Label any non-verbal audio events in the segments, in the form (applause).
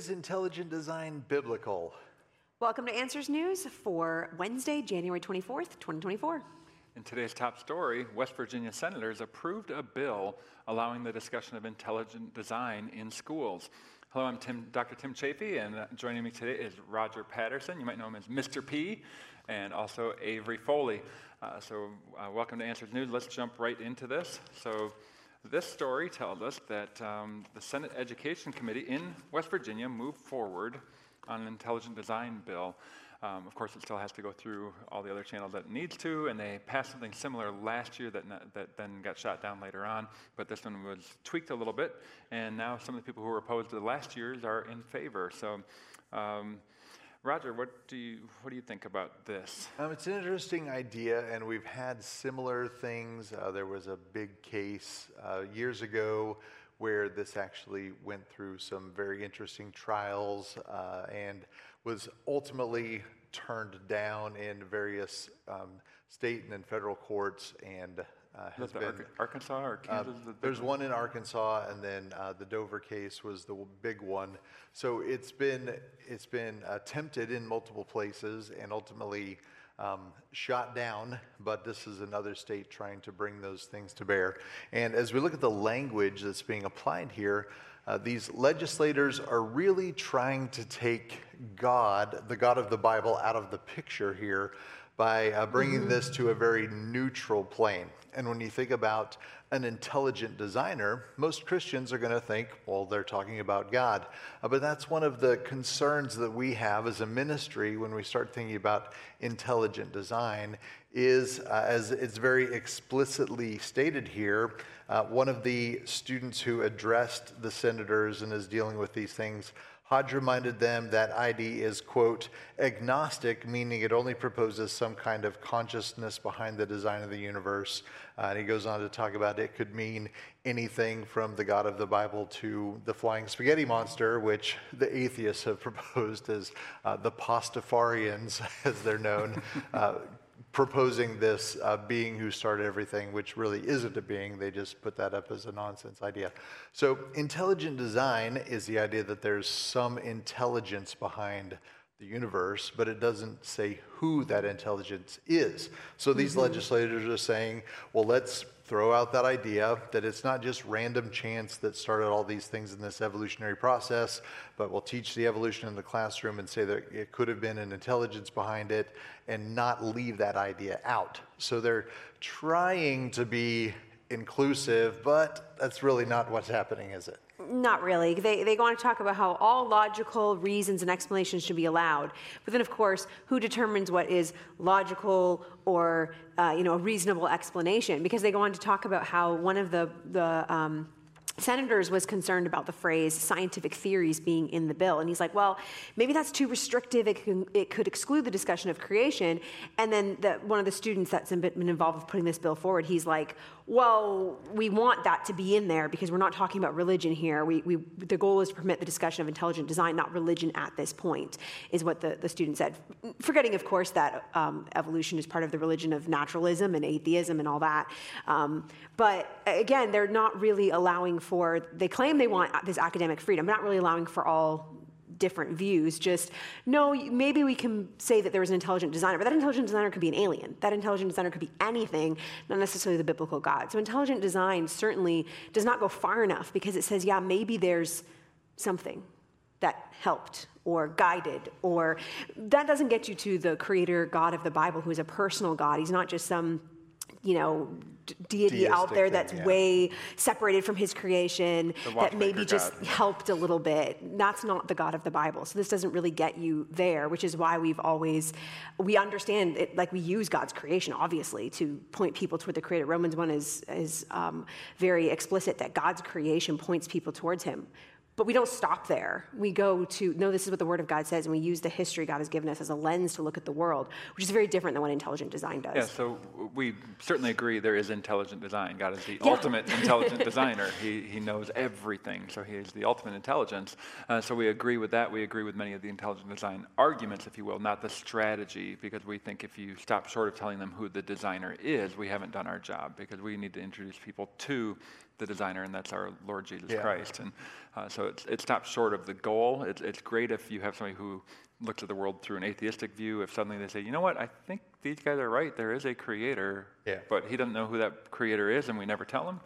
Is intelligent design biblical? Welcome to Answers News for Wednesday, January 24th, 2024. In today's top story, West Virginia senators approved a bill allowing the discussion of intelligent design in schools. Hello, I'm Tim, Dr. Tim Chaffey, and joining me today is Roger Patterson. You might know him as Mr. P, and also Avery Foley. Uh, so, uh, welcome to Answers News. Let's jump right into this. So, this story tells us that um, the Senate Education Committee in West Virginia moved forward on an intelligent design bill. Um, of course, it still has to go through all the other channels that it needs to, and they passed something similar last year that, that then got shot down later on. But this one was tweaked a little bit, and now some of the people who were opposed to the last year's are in favor. So, um, Roger, what do you what do you think about this? Um, it's an interesting idea, and we've had similar things. Uh, there was a big case uh, years ago where this actually went through some very interesting trials uh, and was ultimately turned down in various um, state and federal courts and uh, has been Arkansas or uh, Kansas. Uh, there's one in Arkansas, and then uh, the Dover case was the big one. So it's been it's been attempted in multiple places and ultimately um, shot down. But this is another state trying to bring those things to bear. And as we look at the language that's being applied here. Uh, these legislators are really trying to take God, the God of the Bible, out of the picture here by uh, bringing this to a very neutral plane. And when you think about an intelligent designer, most Christians are going to think, well, they're talking about God. Uh, but that's one of the concerns that we have as a ministry when we start thinking about intelligent design is, uh, as it's very explicitly stated here, uh, one of the students who addressed the senators and is dealing with these things Hodge reminded them that ID is, quote, agnostic, meaning it only proposes some kind of consciousness behind the design of the universe. Uh, and he goes on to talk about it could mean anything from the God of the Bible to the flying spaghetti monster, which the atheists have (laughs) proposed as uh, the Pastafarians, (laughs) as they're known, uh, proposing this uh, being who started everything, which really isn't a being. They just put that up as a nonsense idea. So, intelligent design is the idea that there's some intelligence behind the universe, but it doesn't say who that intelligence is. So, these mm-hmm. legislators are saying, well, let's throw out that idea that it's not just random chance that started all these things in this evolutionary process, but we'll teach the evolution in the classroom and say that it could have been an intelligence behind it and not leave that idea out. So they're trying to be inclusive, but that's really not what's happening, is it? Not really. They, they go on to talk about how all logical reasons and explanations should be allowed. But then, of course, who determines what is logical or uh, you know a reasonable explanation? Because they go on to talk about how one of the the um, senators was concerned about the phrase scientific theories being in the bill. And he's like, well, maybe that's too restrictive. It, can, it could exclude the discussion of creation. And then the, one of the students that's been involved with putting this bill forward, he's like, well, we want that to be in there because we're not talking about religion here. We, we, the goal is to permit the discussion of intelligent design, not religion at this point, is what the, the student said. Forgetting, of course, that um, evolution is part of the religion of naturalism and atheism and all that. Um, but again, they're not really allowing for, they claim they want this academic freedom, not really allowing for all different views. Just, no, maybe we can say that there was an intelligent designer, but that intelligent designer could be an alien. That intelligent designer could be anything, not necessarily the biblical God. So intelligent design certainly does not go far enough because it says, yeah, maybe there's something that helped or guided or that doesn't get you to the creator god of the bible who is a personal god he's not just some you know deity Deistic out there that's yeah. way separated from his creation that maybe just God. helped a little bit that's not the god of the bible so this doesn't really get you there which is why we've always we understand it like we use god's creation obviously to point people toward the creator romans 1 is is um, very explicit that god's creation points people towards him but we don't stop there. We go to, no, this is what the Word of God says, and we use the history God has given us as a lens to look at the world, which is very different than what intelligent design does. Yeah, so we certainly agree there is intelligent design. God is the yeah. ultimate (laughs) intelligent designer. He, he knows everything, so He is the ultimate intelligence. Uh, so we agree with that. We agree with many of the intelligent design arguments, if you will, not the strategy, because we think if you stop short of telling them who the designer is, we haven't done our job, because we need to introduce people to the designer, and that's our Lord Jesus Yeah. Christ. And uh, so it's, it stops short of the goal. It's, it's great if you have somebody who looks at the world through an atheistic view. If suddenly they say, you know what, I think these guys are right. There is a creator, Yeah. but he doesn't know who that creator is, and we never tell him.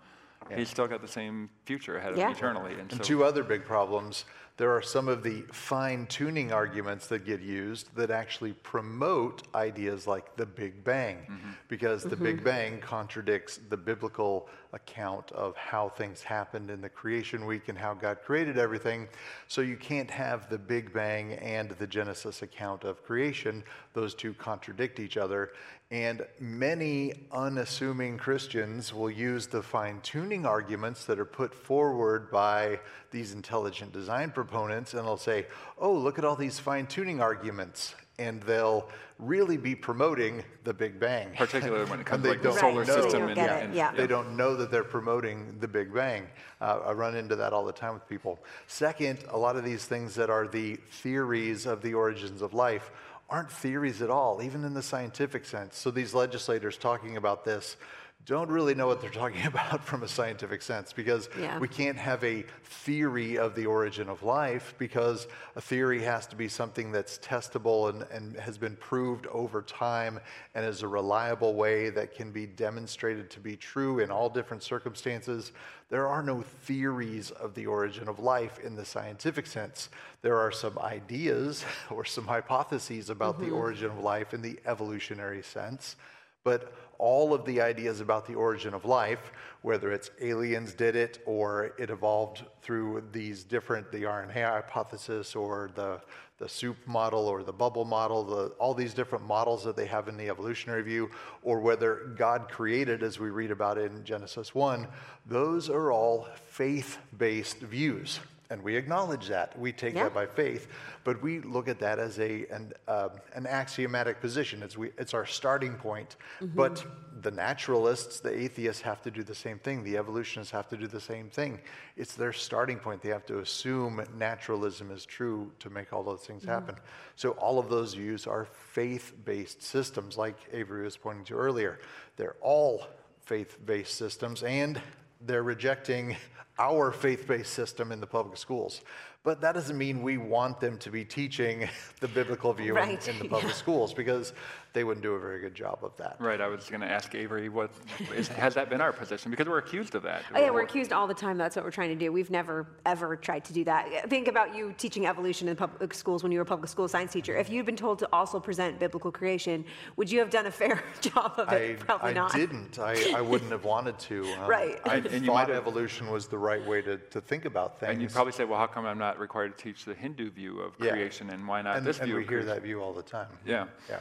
He's still got the same future ahead of him eternally. And, And so, two other big problems. There are some of the fine tuning arguments that get used that actually promote ideas like the Big Bang, mm-hmm. because the Big mm-hmm. Bang contradicts the biblical account of how things happened in the creation week and how God created everything. So you can't have the Big Bang and the Genesis account of creation, those two contradict each other. And many unassuming Christians will use the fine tuning arguments that are put forward by these intelligent design proponents, and they'll say, Oh, look at all these fine tuning arguments. And they'll really be promoting the Big Bang. particularly when it (laughs) comes to like the solar know. system. And, yeah, and- yeah. They don't know that they're promoting the Big Bang. Uh, I run into that all the time with people. Second, a lot of these things that are the theories of the origins of life aren't theories at all, even in the scientific sense. So these legislators talking about this don't really know what they're talking (laughs) about from a scientific sense because Yeah. we can't have a theory of the origin of life because a theory has to be something that's testable and, and has been proved over time and is a reliable way that can be demonstrated to be true in all different circumstances. There are no theories of the origin of life in the scientific sense. There are some ideas (laughs) or some hypotheses about the mm-hmm. origin of life in the evolutionary sense. But all of the ideas about the origin of life, whether it's aliens did it or it evolved through these different, the RNA hypothesis or the, the soup model or the bubble model, the, all these different models that they have in the evolutionary view, or whether God created, as we read about in Genesis 1, those are all faith based views. And we acknowledge that. We take Yeah. that by faith, but we look at that as a, an, um an axiomatic position. It's, we, it's our starting point. But the naturalists, the atheists, have to do the same thing. The evolutionists have to do the same thing. It's their starting point. They have to assume naturalism is true to make all those things happen. So all of those views are faith-based systems, like Avery was pointing to earlier. They're all faith-based systems, and they're rejecting (laughs) our faith based system in the public schools. But that doesn't mean we want them to be teaching (laughs) the biblical view in- Right, in, the (laughs) public schools because they wouldn't do a very good job of that. Right, I was going to ask Avery, what is, has that been our position? Because we're accused of that. Oh, yeah, we're accused all the time. That's what we're trying to do. We've never, ever tried to do that. Think about you teaching evolution in public schools when you were a public school science teacher. If you'd been told to also present biblical creation, would you have done a fair (laughs) job of I, it? Probably I not. I didn't. I, I wouldn't have wanted to. (laughs) Um, Right. I And- and you thought might have- evolution was the right way to, to think about things. And you'd probably say, well, how come I'm not required to teach the Hindu view of Yeah. creation, and why not and, this and view we of hear creation? that view all the time. Yeah. Yeah.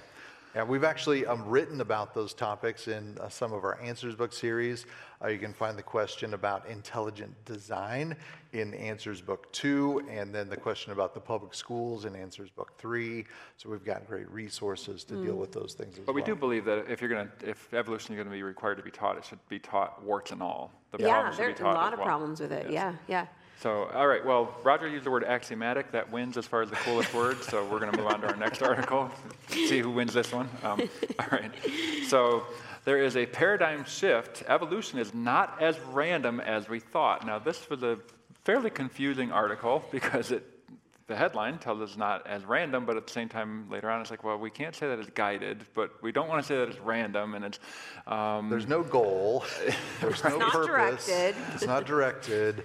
Yeah, we've actually um, written about those topics in uh, some of our Answers book series. Uh, you can find the question about intelligent design in Answers book two, and then the question about the public schools in Answers book three. So we've got great resources to deal with those things as But we well. do believe that if you're going to, if evolution is going to be required to be taught, it should be taught warts and all. The Yeah, problems there are a lot of well. problems with it. Yes. Yeah, yeah. So, all right, well, Roger used the word axiomatic. That wins as far as the coolest (laughs) word. So we're going to move on to our next article, see who wins this one. Um, (laughs) all right. So there is a paradigm shift. Evolution is not as random as we thought. Now, this was a fairly confusing article because it, the headline tells us not as random, but at the same time, later on, it's like, well, we can't say that it's guided, but we don't want to say that it's random, and it's um, There's no goal. (laughs) There's no purpose. directed. It's not directed,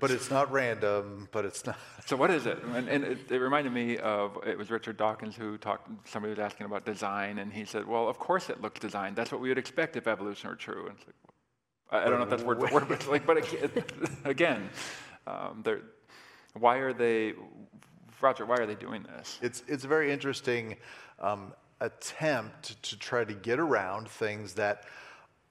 but it's not random, but it's not. (laughs) So what is it? And, and it, it reminded me of it was Richard Dawkins who talked. Somebody was asking about design, and he said, "Well, of course it looks designed. That's what we would expect if evolution were true." And it's like, I, I don't know if that's word for word, but it's like, but ag- (laughs) again, um, why are they, Roger? Why are they doing this? It's, it's a very interesting um, attempt to try to get around things that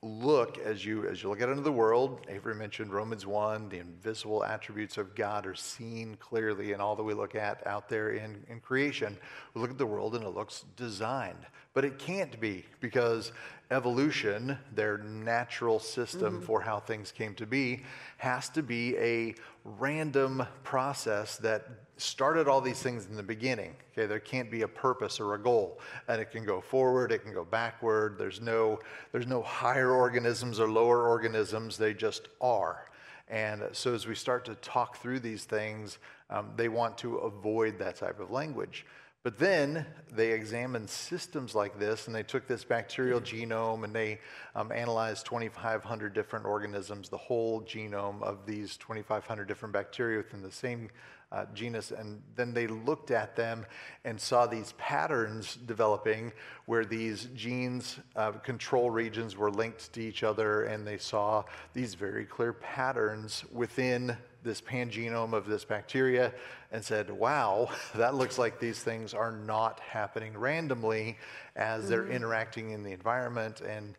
look as you as you look out into the world. Avery mentioned Romans one, the invisible attributes of God are seen clearly in all that we look at out there in, in creation. We look at the world and it looks designed, but it can't be because evolution, their natural system mm-hmm. for how things came to be, has to be a random process that started all these things in the beginning. Okay, there can't be a purpose or a goal, and it can go forward, it can go backward. There's no there's no higher organisms or lower organisms. They just are. And so as we start to talk through these things, um, they want to avoid that type of language. But then they examined systems like this, and they took this bacterial genome and they um, analyzed 2,500 different organisms, the whole genome of these 2,500 different bacteria within the same uh, genus. And then they looked at them and saw these patterns developing where these genes, uh, control regions, were linked to each other, and they saw these very clear patterns within this pangenome of this bacteria and said, wow, (laughs) that looks like these things are not happening randomly as they're interacting in the environment. And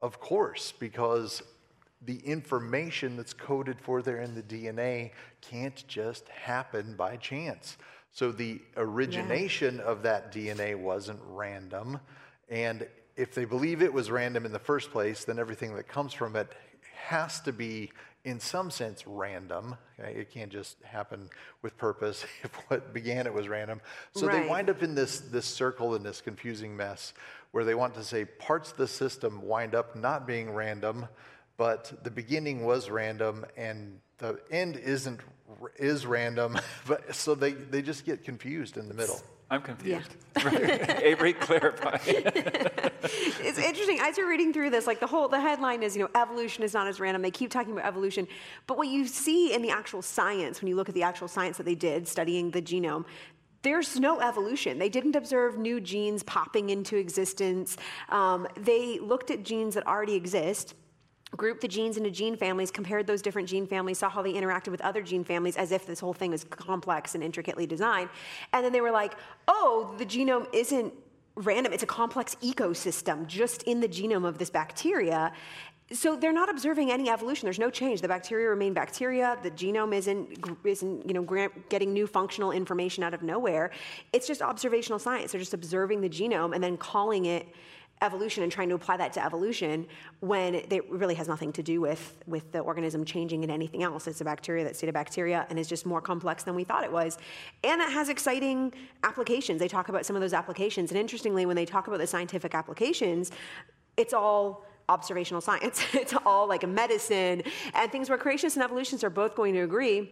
of course, because the information that's coded for there in the DNA can't just happen by chance. So the origination of that DNA wasn't random. And if they believe it was random in the first place, then everything that comes from it has to be in some sense random. Okay? It can't just happen with purpose (laughs) if what began it was random. So they wind up in this, this circle in this confusing mess where they want to say parts of the system wind up not being random, but the beginning was random and the end isn't is random. (laughs) But so they, they just get confused in the middle. I'm confused. Avery, (laughs) clarify. (laughs) it's interesting as you're reading through this like the whole the headline is you know evolution is not as random they keep talking about evolution but what you see in the actual science when you look at the actual science that they did studying the genome there's no evolution. They didn't observe new genes popping into existence. Um, they looked at genes that already exist, grouped the genes into gene families, compared those different gene families, saw how they interacted with other gene families as if this whole thing is complex and intricately designed. And then they were like, oh, the genome isn't random, it's a complex ecosystem just in the genome of this bacteria. So they're not observing any evolution. There's no change. The bacteria remain bacteria. The genome isn't isn't you know getting new functional information out of nowhere. It's just observational science. They're just observing the genome and then calling it evolution and trying to apply that to evolution when it really has nothing to do with with the organism changing into anything else. It's a bacteria that stayed a bacteria and is just more complex than we thought it was, and it has exciting applications. They talk about some of those applications, and interestingly, when they talk about the scientific applications, it's all observational science. (laughs) it's all like medicine and things where creationists and evolutionists are both going to agree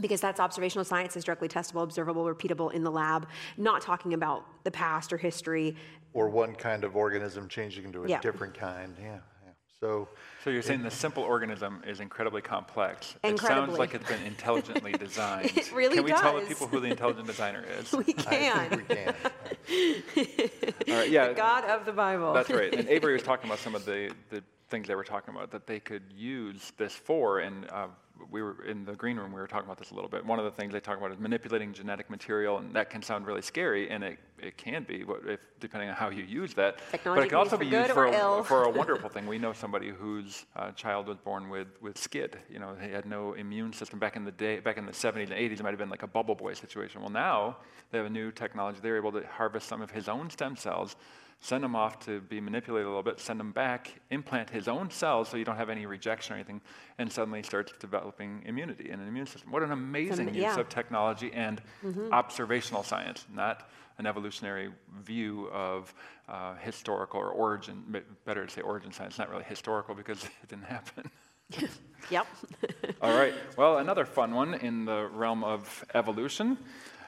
because that's observational science is directly testable, observable, repeatable in the lab, not talking about the past or history. Or one kind of organism changing into a Yeah. different kind. Yeah. yeah. So So you're saying the simple organism is incredibly complex. It sounds like it's been intelligently (laughs) designed. It really Can we tell the people who the intelligent designer (laughs) is? We I can. think we can. (laughs) All right, yeah. The God of the Bible. That's right. And Avery was talking about some of the, the things they were talking about that they could use this for. And uh, we were in the green room, we were talking about this a little bit. One of the things they talk about is manipulating genetic material, and that can sound really scary, and it, it can be, if, depending on how you use that. Technology but it can also be used or for a, for (laughs) a wonderful thing. We know somebody whose uh, child was born with, with SCID. You know, he had no immune system back in the day, back in the 70s and 80s. It might have been like a bubble boy situation. Well, now they have a new technology. They're able to harvest some of his own stem cells, send them off to be manipulated a little bit, send them back, implant his own cells so you don't have any rejection or anything, and suddenly starts developing immunity and an immune system. What an amazing use yeah. Mm-hmm. of technology and observational science, not an evolutionary view of uh, historical or origin, better to say origin science, not really historical because (laughs) it didn't happen. (laughs) Yep. (laughs) All right, well, another fun one in the realm of evolution.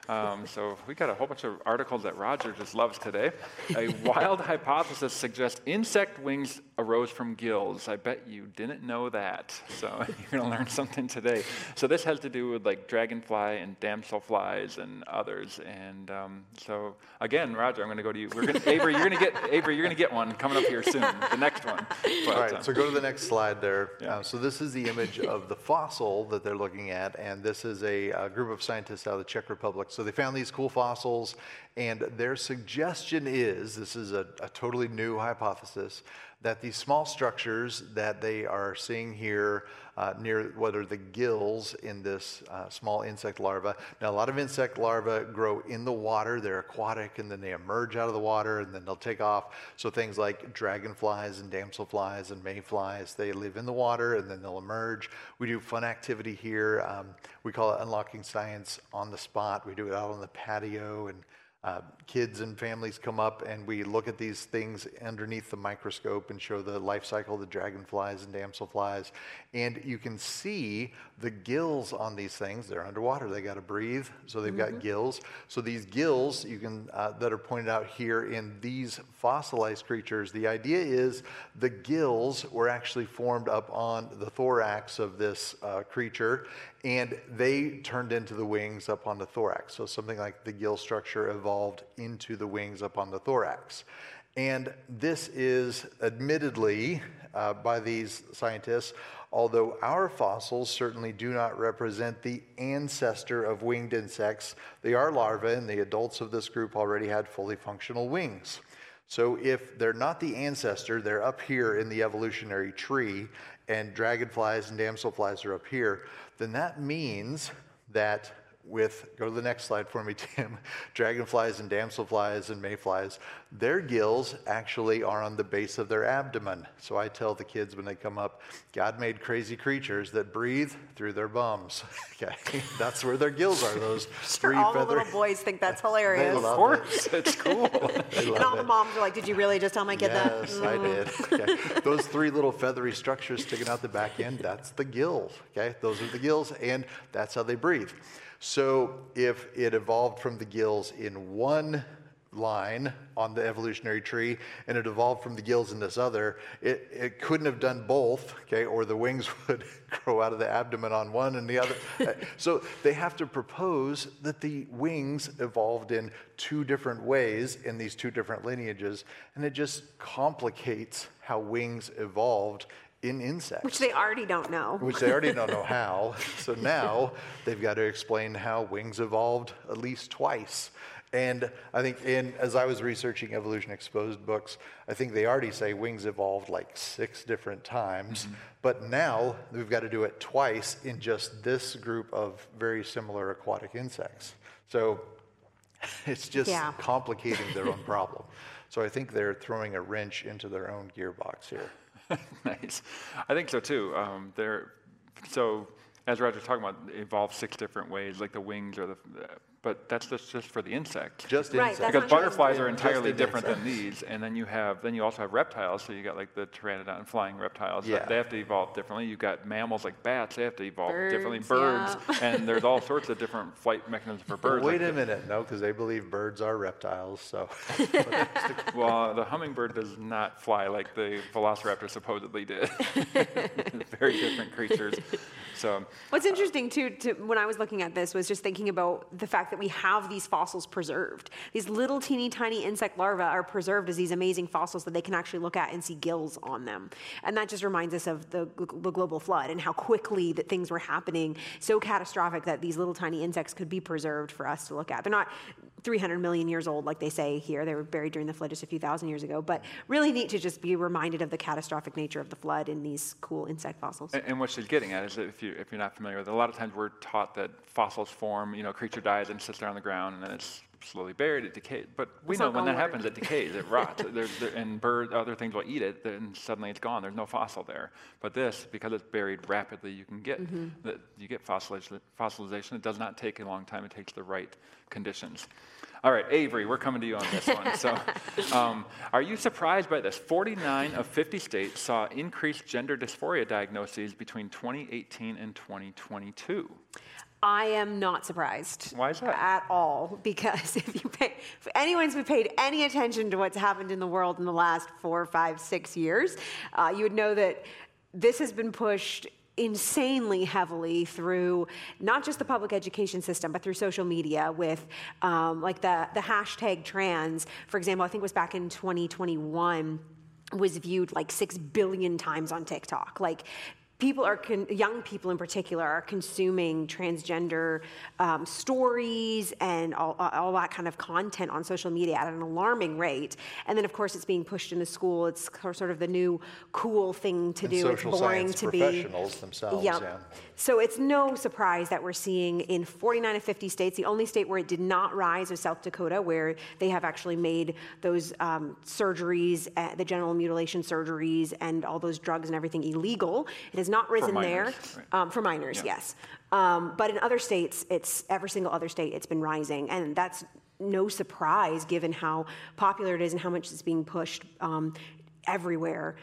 Um, so we got a whole bunch of articles that Roger just loves today. A (laughs) wild hypothesis suggests insect wings arose from gills. I bet you didn't know that. So (laughs) you're going to learn something today. So this has to do with like dragonfly and damselflies and others. And um, so again, Roger, I'm going to go to you. We're going (laughs) to, Avery, you're going to get Avery, you're going to get one coming up here soon. The next one. But, All right, uh, so go to the next slide there. Yeah. Uh, so this is the image of the fossil that they're looking at, and this is a, uh group of scientists out of the Czech Republic. So they found these cool fossils, and their suggestion is this is a, a totally new hypothesis that these small structures that they are seeing here uh, near what are the gills in this uh, small insect larva. Now, a lot of insect larvae grow in the water, they're aquatic, and then they emerge out of the water and then they'll take off. So, things like dragonflies and damselflies and mayflies, they live in the water and then they'll emerge. We do fun activity here. Um, we call it Unlocking Science on the spot. We do it out on the patio and uh, kids and families come up and we look at these things underneath the microscope and show the life cycle of the dragonflies and damselflies. And you can see the gills on these things. They're underwater, they got to breathe, so they've mm-hmm. got gills. So these gills you can, uh, that are pointed out here in these fossilized creatures, the idea is the gills were actually formed up on the thorax of this uh, creature and they turned into the wings up on the thorax. So something like the gill structure evolved into the wings up on the thorax. And this is admittedly, uh, by these scientists, although our fossils certainly do not represent the ancestor of winged insects, they are larvae, and the adults of this group already had fully functional wings. So if they're not the ancestor, they're up here in the evolutionary tree, and dragonflies and damselflies are up here, then that means that with, go to the next slide for me, Tim, (laughs) dragonflies and damselflies and mayflies, their gills actually are on the base of their abdomen. So I tell the kids when they come up, God made crazy creatures that breathe through their bums. (laughs) okay, that's where their gills are, those (laughs) sure, three all feather- the little boys think that's (laughs) hilarious. of course, it. it's cool. and all the moms are like, did you really just tell my kid yes, that? Yes, I mm-hmm. did. Okay. those three little feathery structures sticking out the back end, that's the gills. Okay, those are the gills, and that's how they breathe. So if it evolved from the gills in one line on the evolutionary tree and it evolved from the gills in this other, it, it couldn't have done both, okay, or the wings (laughs) would grow out of the abdomen on one and the other. Uh, (laughs) so they have to propose that the wings evolved in two different ways in these two different lineages, and it just complicates how wings evolved in insects. Which they already don't know. Which they already don't know how. (laughs) So now they've got to explain how wings evolved at least twice. And I think, in, as I was researching Evolution Exposed books, I think they already say wings evolved like six different times. Mm-hmm. But now we've got to do it twice in just this group of very similar aquatic insects. So (laughs) it's just yeah. complicating their own (laughs) problem. So I think they're throwing a wrench into their own gearbox here. (laughs) nice. I think so too. Um, there, so as Roger's talking about, evolved six different ways, like the wings or the, but that's just, just for the insects. Just right, insects. Because butterflies are entirely different insects. than these, and then you have then you also have reptiles. So you got like the pteranodon flying reptiles. Yeah. They have to evolve differently. You've got mammals like bats. They have to evolve birds, differently. Birds, yeah. and there's all sorts of different flight mechanisms for birds. Wait like a minute, no, because they believe birds are reptiles. So. (laughs) well, the hummingbird does not fly like the velociraptor supposedly did. (laughs) Very different creatures. So. What's interesting too, to, when I was looking at this, was just thinking about the fact that that we have these fossils preserved. These little teeny tiny insect larvae are preserved as these amazing fossils that they can actually look at and see gills on them. And that just reminds us of the, the global flood and how quickly that things were happening, so catastrophic that these little tiny insects could be preserved for us to look at. They're not 300 million years old, like they say here. They were buried during the flood just a few thousand years ago. But really neat to just be reminded of the catastrophic nature of the flood in these cool insect fossils. And, and what she's getting at is that if, you, if you're not familiar with it, a lot of times we're taught that fossils form, you know, a creature dies and sits there on the ground and then it's slowly buried, it decays. But we That's know when that happens, it decays, it rots. (laughs) there, and bird, other things will eat it, then suddenly it's gone. There's no fossil there. But this, because it's buried rapidly, you can get mm-hmm. the, you get fossilization, fossilization. It does not take a long time. It takes the right conditions. All right, Avery, we're coming to you on this one. So, (laughs) um, are you surprised by this? 49 of 50 states saw increased gender dysphoria diagnoses between 2018 and 2022. I am not surprised. Why is that? At all. (laughs) Because if you pay, if anyone's paid any attention to what's happened in the world in the last four, five, six years, uh, you would know that this has been pushed insanely heavily through not just the public education system, but through social media with um, like the, the hashtag trans, for example, I think it was back in 2021 was viewed like 6 billion times on TikTok. Like people are con- young people in particular are consuming transgender um, stories and all, all, that kind of content on social media at an alarming rate and then of course it's being pushed into school it's sort of the new cool thing to And do it's boring to be professionals themselves, Yep. yeah. so it's no surprise that we're seeing in 49 of 50 states the only state where it did not rise was south dakota where they have actually made those um, surgeries uh, the genital mutilation surgeries and all those drugs and everything illegal it has not risen there right. um, for minors Yeah. yes um, but in other states it's every single other state it's been rising and that's no surprise given how popular it is and how much it's being pushed um, everywhere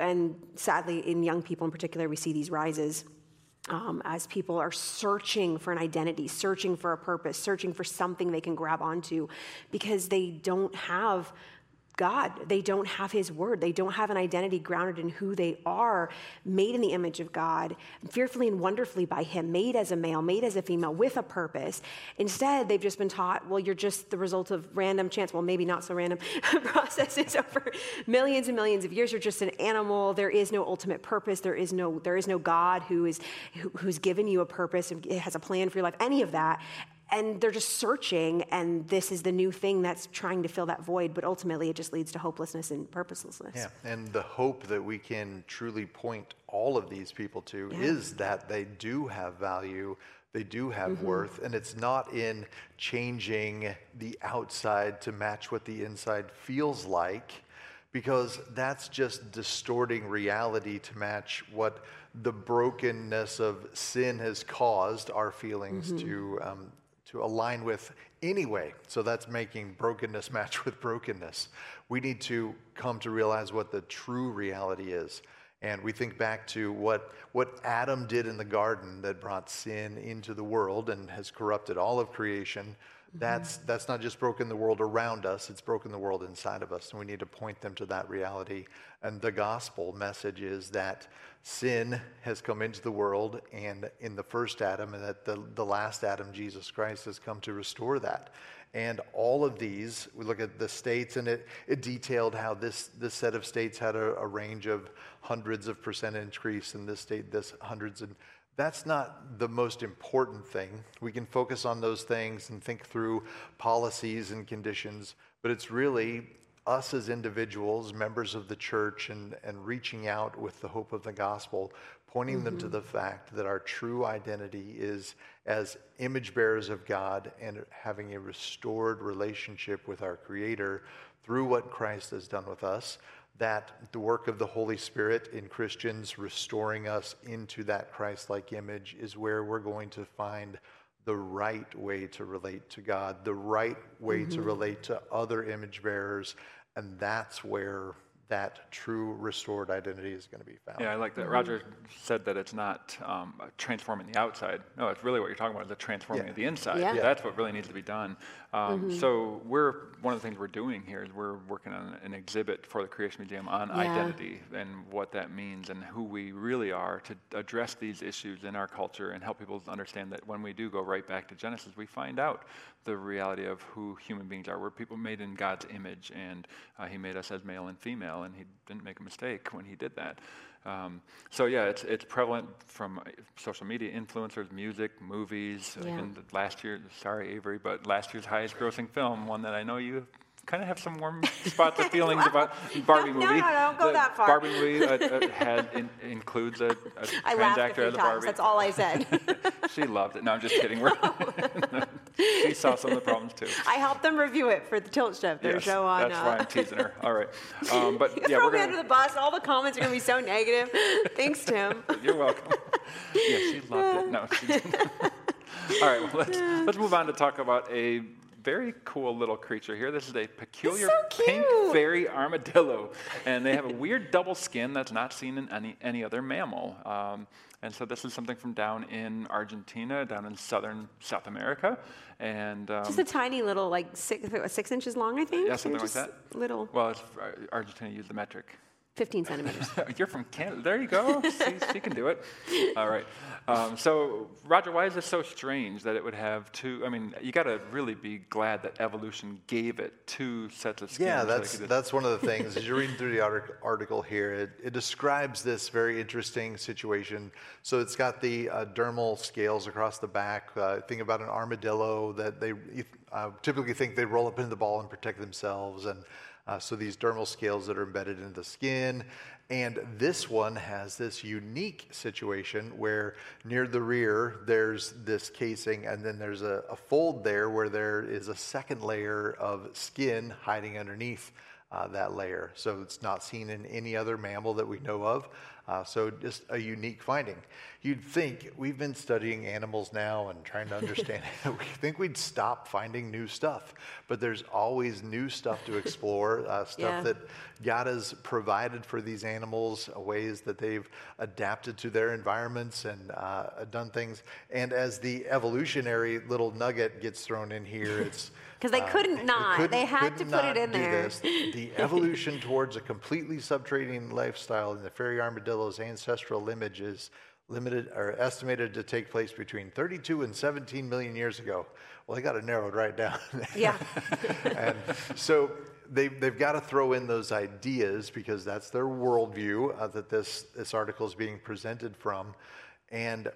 and sadly in young people in particular we see these rises um, as people are searching for an identity, searching for a purpose, searching for something they can grab onto because they don't have God. They don't have His Word. They don't have an identity grounded in who they are, made in the image of God, fearfully and wonderfully by Him, made as a male, made as a female, with a purpose. Instead, they've just been taught, well, you're just the result of random chance. Well, maybe not so random (laughs) processes over millions and millions of years. You're just an animal. There is no ultimate purpose. There is no, there is no God who is, who, who's given you a purpose and has a plan for your life, any of that and they're just searching and this is the new thing that's trying to fill that void but ultimately it just leads to hopelessness and purposelessness Yeah, and the hope that we can truly point all of these people to Yeah. is that they do have value, they do have Mm-hmm. worth, and it's not in changing the outside to match what the inside feels like, because that's just distorting reality to match what the brokenness of sin has caused our feelings Mm-hmm. to. Um, to align with anyway. So that's making brokenness match with brokenness. We need to come to realize what the true reality is. And we think back to what, what Adam did in the garden that brought sin into the world and has corrupted all of creation. That's, mm-hmm. that's not just broken the world around us, it's broken the world inside of us. And we need to point them to that reality. And the gospel message is that sin has come into the world, and in the first Adam, and that the, the last Adam, Jesus Christ, has come to restore that. And all of these, we look at the states, and it, it detailed how this, this set of states had a, a range of hundreds of percent increase, in this state, this hundreds. And that's not the most important thing. We can focus on those things and think through policies and conditions, but it's really us as individuals, members of the church, and, and reaching out with the hope of the gospel, pointing them to mm-hmm. the fact that our true identity is as image bearers of God and having a restored relationship with our Creator through what Christ has done with us. That the work of the Holy Spirit in Christians restoring us into that Christ like image is where we're going to find the right way to relate to God, the right way to relate to other image bearers, and that's where that true restored identity is going to be found. Yeah, I like that. Roger said that it's not um, transforming the outside. No, it's really what you're talking about, the transforming Yeah. of the inside. Yeah. Yeah. That's what really needs to be done. Um, So we're one of the things we're doing here is we're working on an exhibit for the Creation Museum on Yeah. identity and what that means and who we really are to address these issues in our culture and help people understand that when we do go right back to Genesis, we find out the reality of who human beings are. We're people made in God's image, and uh, He made us as male and female, and He didn't make a mistake when He did that. Um, so yeah, it's it's prevalent from uh, social media influencers, music, movies. Yeah. Even last year, sorry Avery, but last year's highest-grossing film, one that I know you kind of have some warm spots of (laughs) feelings about, Barbie No, no, movie. no, don't go The that far. Barbie movie uh, uh, (laughs) had in, includes a, a i trans actor as a Barbie. that's all i said (laughs) She loved it. No, I'm just kidding. We're she saw some of the problems too. i helped them review it for the tilt shift their Yes, show on that's uh, why I'm teasing her. All right, um, but (laughs) you yeah, throw we're me gonna. under the bus all the comments are going to be so negative (laughs) thanks tim You're welcome. (laughs) yeah, she loved it. No, she didn't. All right, well, let's, let's move on to talk about a very cool little creature here. This is a peculiar so pink fairy armadillo, and they have a weird double skin that's not seen in any, any other mammal. Um, and so this is something from down in Argentina, down in southern South America, and um, just a tiny little like six, six inches long i think yeah, something like that. little Well, it's, uh, Argentina used the metric. 15 centimeters. (laughs) You're from Canada. There you go. See, she can do it. All right. Um, so, Roger, why is this so strange that it would have two? I mean, you got to really be glad that evolution gave it two sets of skin. Yeah, that's could just- that's one of the things. As you're reading through the article here, it, it describes this very interesting situation. So it's got the uh, dermal scales across the back. Uh, think about an armadillo that they uh, typically think they roll up into the ball and protect themselves, and uh, so these dermal scales that are embedded into the skin. And this one has this unique situation where near the rear there's this casing, and then there's a, a fold there where there is a second layer of skin hiding underneath uh, that layer. So it's not seen in any other mammal that we know of. Uh, so just a unique finding. You'd think we've been studying animals now and trying to understand it. (laughs) We think we'd stop finding new stuff, but there's always new stuff to explore. Uh, stuff Yeah. that God has provided for these animals, uh, ways that they've adapted to their environments and uh, done things. And as the evolutionary little nugget gets thrown in here, it's because they uh, couldn't not. couldn't- They had to put it in there. this. The (laughs) evolution towards a completely subterranean lifestyle in the fairy armadillo's ancestral lineage is limited or estimated to take place between 32 and 17 million years ago. Well, they got it narrowed right down. Yeah. (laughs) and so they, they've got to throw in those ideas because that's their worldview uh, that this, this article is being presented from. And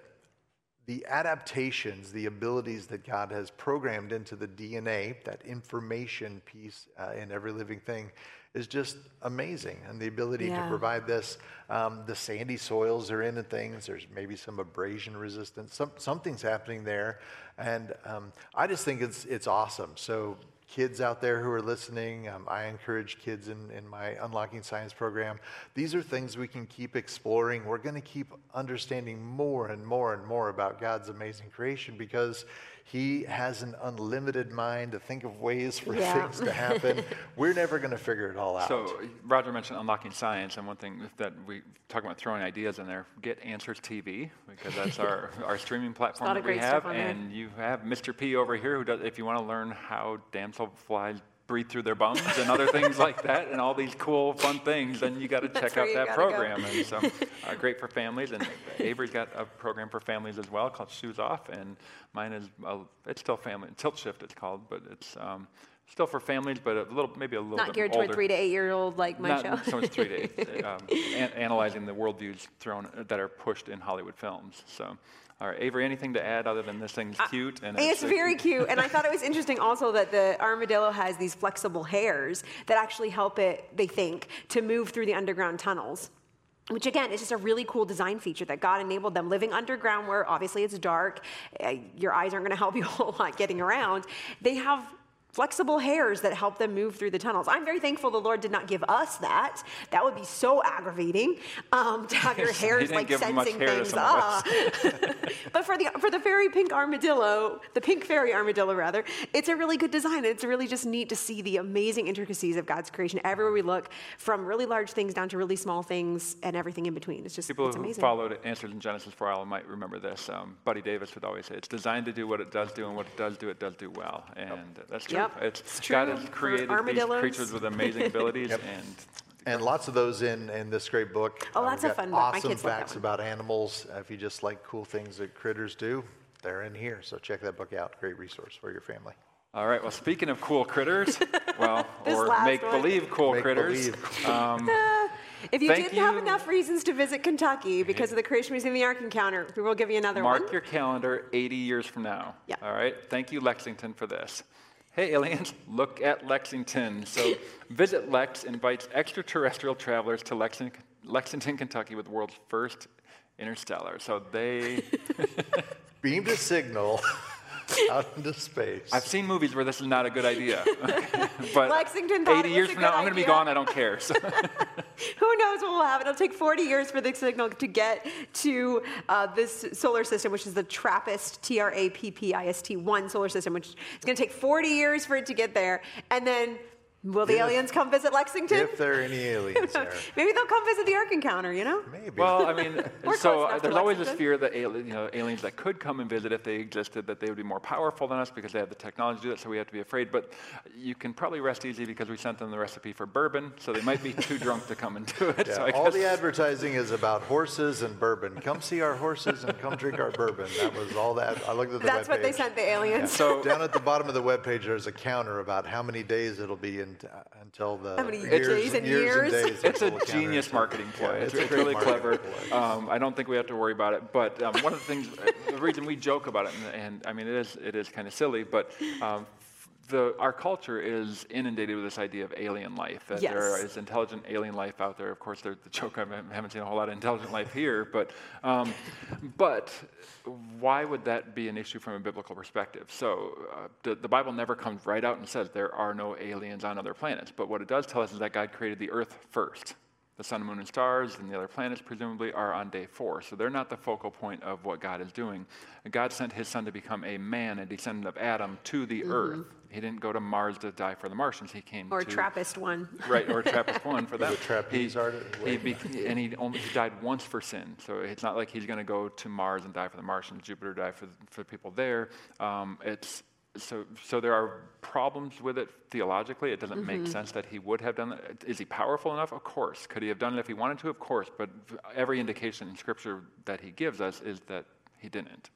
the adaptations, the abilities that God has programmed into the DNA, that information piece uh, in every living thing, is just amazing. And the ability Yeah. to provide this, um, the sandy soils are in and things, there's maybe some abrasion resistance, some, something's happening there. And um, I just think it's, it's awesome. So kids out there who are listening, um, I encourage kids in, in my Unlocking Science program. These are things we can keep exploring. We're going to keep understanding more and more and more about God's amazing creation because He has an unlimited mind to think of ways for Yeah. things to happen. (laughs) We're never going to figure it all out. So Roger mentioned unlocking science, and one thing that we talk about throwing ideas in there. Get Answers TV because that's our, (laughs) our streaming platform lot of that we great have, stuff on there. and you have Mr. P over here who does. If you want to learn how damselflies breathe through their bums and other things (laughs) like that, and all these cool, fun things, then you got to check out that gotta go. program. And so, uh, (laughs) great for families. And Avery's got a program for families as well called Shoes Off, and mine is uh, it's still family Tilt Shift. It's called, but it's. Um, Still for families, but a little, maybe a little Not bit geared toward three to eight year old like my Not show. so much three to eight. (laughs) um, an- analyzing the worldviews thrown that are pushed in Hollywood films. So, all right, Avery, anything to add other than this thing's cute and It's very cute, and I thought it was interesting also that the armadillo has these flexible hairs that actually help it, they think, to move through the underground tunnels. Which again is just a really cool design feature that God enabled them living underground where obviously it's dark, uh, your eyes aren't going to help you (laughs) a whole lot getting around. They have flexible hairs that help them move through the tunnels. I'm very thankful the Lord did not give us that. That would be so aggravating um, to have (laughs) your hairs like sensing hair things. (laughs) but for the for the fairy pink armadillo, the pink fairy armadillo rather, it's a really good design. It's really just neat to see the amazing intricacies of God's creation everywhere we look, from really large things down to really small things and everything in between. It's just People it's who amazing. followed Answers in Genesis for a while might remember this. Um, Buddy Davis would always say, "It's designed to do what it does do, and what it does do, it does do well." And that's true. Yep, It's, it's God true has for created these armadillos. creatures with amazing (laughs) abilities, Yep. and And lots of those in, in this great book. Oh, Uh, that's we've a fun book. My Awesome kids facts one. about animals. Uh, If you just like cool things that critters do, they're in here. So check that book out. Great resource for your family. all right. Well, speaking of cool critters, (laughs) well, or last make believe cool Make critters. believe. Um, (laughs) If you Thank didn't have enough reasons to visit Kentucky because of the Creation Museum and the Ark Encounter, we will give you another Mark one. Mark your calendar 80 years from now. Yeah. All right. Thank you, Lexington, for this. Hey, aliens, (laughs) look at Lexington. So, Visit Lex invites extraterrestrial travelers to Lexington, Lexington, Kentucky with the world's first interstellar. So, they. (laughs) Beamed a signal (laughs) (laughs) out into space. I've seen movies where this is not a good idea. (laughs) (laughs) but Lexington thought 80 it was years a from now, good I'm going to be gone. I don't care. So, Who knows what will happen? It'll take 40 years for the signal to get to uh, this solar system, which is the TRAPPIST, T R A P P I S T 1 solar system, which it's going to take 40 years for it to get there. And then Will the If- aliens come visit Lexington? If there are any aliens (laughs) there, Maybe they'll come visit the Ark Encounter, you know? maybe. Well, I mean, (laughs) so uh, there's always this fear that ali- you know, aliens that could come and visit if they existed, that they would be more powerful than us because they have the technology to do that, so we have to be afraid. But you can probably rest easy because we sent them the recipe for bourbon, so they might be (laughs) too drunk to come and do it. Yeah, so I all guess, the advertising is about horses and bourbon. Come see our horses and come drink our bourbon. That was all that. I looked at the That's what they sent the aliens. so Down at the bottom of the webpage, there's a counter about how many days it'll be in, uh, until the How many years, days and years years? and days. It's a until the counter genius is- marketing Yeah, ploy. it's, a it's really clever. ploy. Um, I don't think we have to worry about it. But um, one of the things, the reason we joke about it, and, and I mean, it is, it is kind of silly, but um, the, our culture is inundated with this idea of alien life, that there Yes. is intelligent alien life out there. Of course, there's the joke, I haven't seen a whole lot of intelligent life here, but, um, but why would that be an issue from a biblical perspective? So uh, the, the Bible never comes right out and says there are no aliens on other planets, but what it does tell us is that God created the earth first. The sun, moon, and stars and the other planets presumably are on day four. So they're not the focal point of what God is doing. God sent his son to become a man, a descendant of Adam, to the earth. He didn't go to Mars to die for the Martians. He came Mm-hmm. Or to Trappist one. right, or Trappist one for (laughs) them. a trapeze he, artist? He be, and he only he died once for sin, so it's not like he's going to go to Mars and die for the Martians, Jupiter die for for the people there. Um, it's so so there are problems with it theologically. It doesn't make mm-hmm. sense that he would have done that. Is he powerful enough? Of course. Could he have done it if he wanted to? Of course. But every indication in Scripture that he gives us is that he didn't.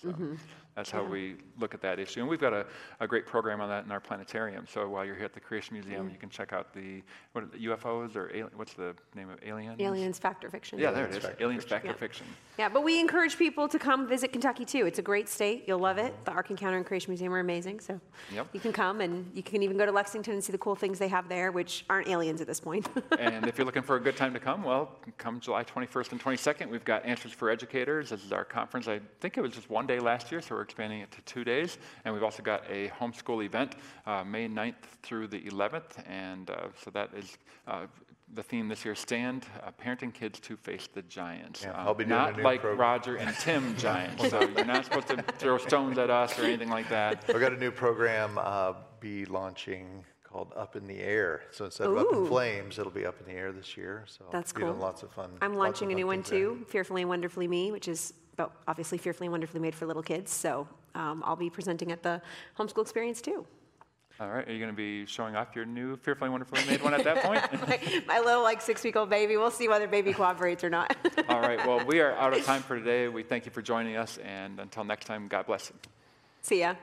So mm-hmm. That's how we look at that issue. And we've got a, a great program on that in our planetarium. So while you're here at the Creation Museum, you can check out the, what are the UFOs or ali- what's the name of Aliens? Aliens, Fact or fiction. Yeah, there it is. Fact or Aliens, fact or Yeah. fiction. Yeah, but we encourage people to come visit Kentucky too. It's a great state. You'll love it. The Ark Encounter and Creation Museum are amazing. So Yep. you can come and you can even go to Lexington and see the cool things they have there, which aren't aliens at this point. (laughs) and if you're looking for a good time to come, well, come July 21st and 22nd. We've got Answers for Educators. This is our conference. I think it was just one day last year, so we're expanding it to two days. And we've also got a homeschool event uh, May 9th through the 11th. And uh, so that is uh, the theme this year Stand, uh, Parenting Kids to Face the Giants. Yeah, Um, I'll be doing a not new like program. Roger and Tim (laughs) Giants. so you're not supposed to throw stones at us or anything like that. (laughs) we've got a new program uh, be launching called Up in the Air. So instead of Up in Flames, it'll be Up in the Air this year. So That's be cool. lots of fun. I'm launching a new one things there. too, Fearfully and Wonderfully Me, which is about obviously fearfully and wonderfully made for little kids. So um, I'll be presenting at the homeschool experience too. All right, are you going to be showing off your new Fearfully and Wonderfully Made one at that point? (laughs) my, my little like six week old baby. We'll see whether baby cooperates or not. (laughs) All right, well, we are out of (laughs) time for today. We thank you for joining us, and until next time, God bless. You. see ya.